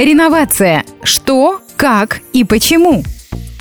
Реновация. Что, как и почему?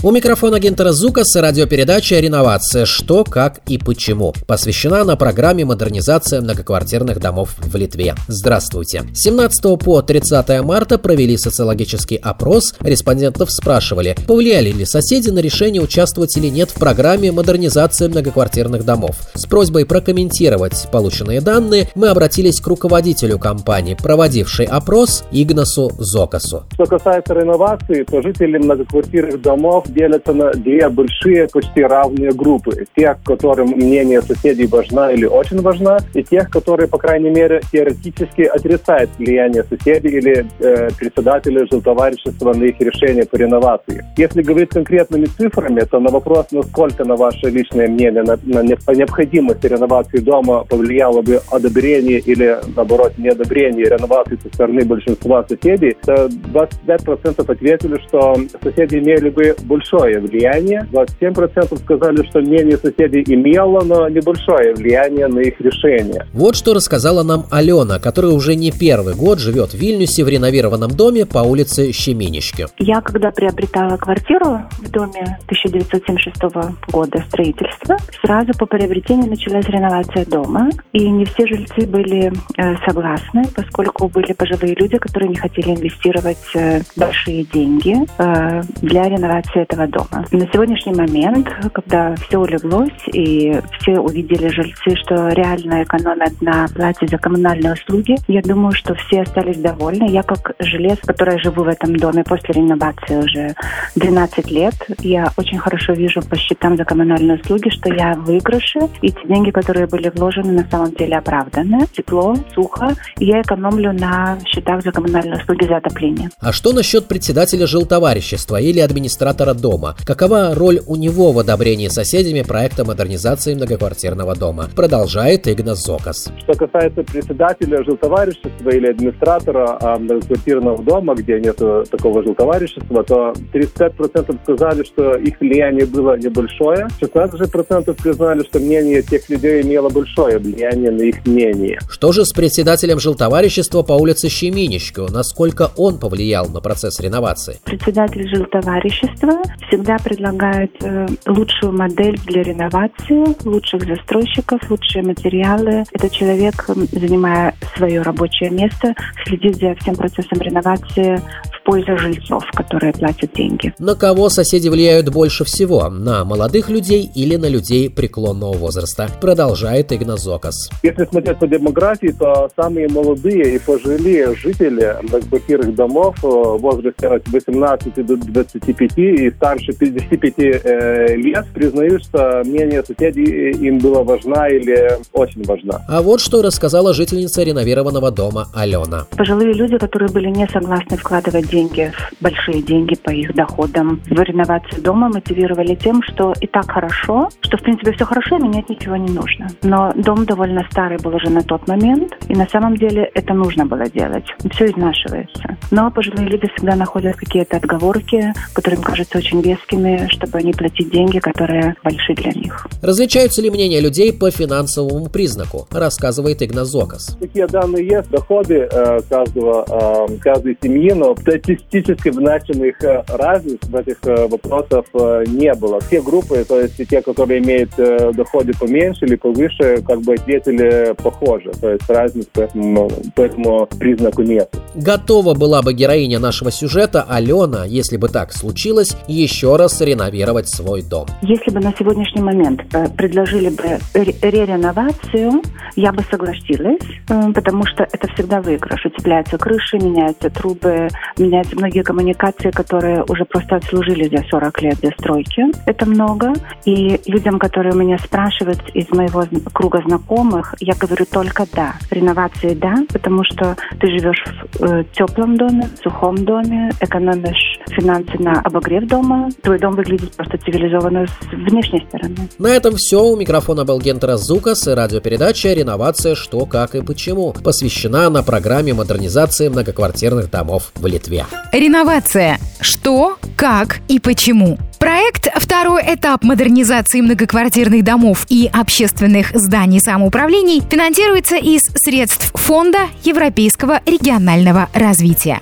У микрофона Гентера Зукас радиопередача «Реновация. Что, как и почему». Посвящена она программе модернизация многоквартирных домов в Литве. Здравствуйте. С 17 по 30 марта провели социологический опрос. Респондентов спрашивали, повлияли ли соседи на решение участвовать или нет в программе модернизации многоквартирных домов. С просьбой прокомментировать полученные данные мы обратились к руководителю компании, проводившей опрос, Игнасу Зокасу. Что касается реновации, то жители многоквартирных домов делятся на две большие, почти равные группы. Тех, которым мнение соседей важна или очень важна, и тех, которые, по крайней мере, теоретически отрицают влияние соседей или э, председателя жилтоварищества на их решение по реновации. Если говорить конкретными цифрами, то на вопрос, насколько на ваше личное мнение на, на необходимость реновации дома повлияло бы одобрение или, наоборот, неодобрение реновации со стороны большинства соседей, то 25% ответили, что соседи имели бы большое влияние. 27% сказали, что мнение соседей имело, но небольшое влияние на их решение. Вот что рассказала нам Алена, которая уже не первый год живет в Вильнюсе в реновированном доме по улице Щеминички. Я, когда приобретала квартиру в доме 1976 года строительства, сразу по приобретению началась реновация дома. И не все жильцы были э, согласны, поскольку были пожилые люди, которые не хотели инвестировать э, большие деньги э, для реновации этого дома. На сегодняшний момент, когда все улеглось и все увидели жильцы, что реально экономят на плате за коммунальные услуги, я думаю, что все остались довольны. Я как жилец, которая живу в этом доме после реновации уже 12 лет, я очень хорошо вижу по счетам за коммунальные услуги, что я в выигрыше, и те деньги, которые были вложены, на самом деле оправданы. Тепло, сухо, и я экономлю на счетах за коммунальные услуги за отопление. А что насчет председателя жилтоварищества или администратора дома? Какова роль у него в одобрении соседями проекта модернизации многоквартирного дома? Продолжает Игнас Зокас. Что касается председателя жилтоварищества или администратора а, многоквартирного дома, где нет такого жилтоварищества, то 35% сказали, что их влияние было небольшое. 16% признали, что мнение тех людей имело большое влияние на их мнение. Что же с председателем жилтоварищества по улице Щеминичко? Насколько он повлиял на процесс реновации? Председатель жилтоварищества всегда предлагает э, лучшую модель для реновации, лучших застройщиков, лучшие материалы. Этот человек, занимая свое рабочее место, следит за всем процессом реновации в пользу жильцов, которые платят деньги. На кого соседи влияют больше всего? На молодых людей или на людей преклонного возраста? Продолжает Игназокас. Если смотреть по демографии, то самые молодые и пожилые жители многоквартирных домов э, в возрасте от 18 до 25 и старше 55 э, лет признают, что мнение соседей им было важно или очень важно. А вот что рассказала жительница реновированного дома Алена. Пожилые люди, которые были не согласны вкладывать деньги, большие деньги по их доходам в реновацию дома, мотивировали тем, что и так хорошо, что в принципе все хорошо, и менять ничего не нужно. Но дом довольно старый был уже на тот момент, и на самом деле это нужно было делать. Все изнашивается. Но пожилые люди всегда находят какие-то отговорки, которые им кажутся очень вескими, чтобы не платить деньги, которые большие для них. Различаются ли мнения людей по финансовому признаку, рассказывает Игназ Зокас. Такие данные есть, доходы э, каждого, э, каждой семьи, но статистически значимых э, разниц в этих э, вопросах э, не было. Все группы, то есть те, которые имеют доходы поменьше или повыше, как бы ответили похоже. То есть разниц по этому, по этому признаку нет. Готова была бы героиня нашего сюжета Алена, если бы так случилось, еще раз реновировать свой дом. Если бы на сегодняшний момент предложили бы ререновацию, я бы согласилась, потому что это всегда выигрыш. Утепляются крыши, меняются трубы, выполнять многие коммуникации, которые уже просто отслужили за 40 лет для стройки. Это много. И людям, которые меня спрашивают из моего круга знакомых, я говорю только да. Реновации да, потому что ты живешь в э, теплом доме, в сухом доме, экономишь финансы на обогрев дома. Твой дом выглядит просто цивилизованно с внешней стороны. На этом все. У микрофона был Гентера Зукас и радиопередача «Реновация. Что, как и почему» посвящена на программе модернизации многоквартирных домов в Литве. Реновация. Что, как и почему. Проект «Второй этап модернизации многоквартирных домов и общественных зданий самоуправлений» финансируется из средств Фонда Европейского регионального развития.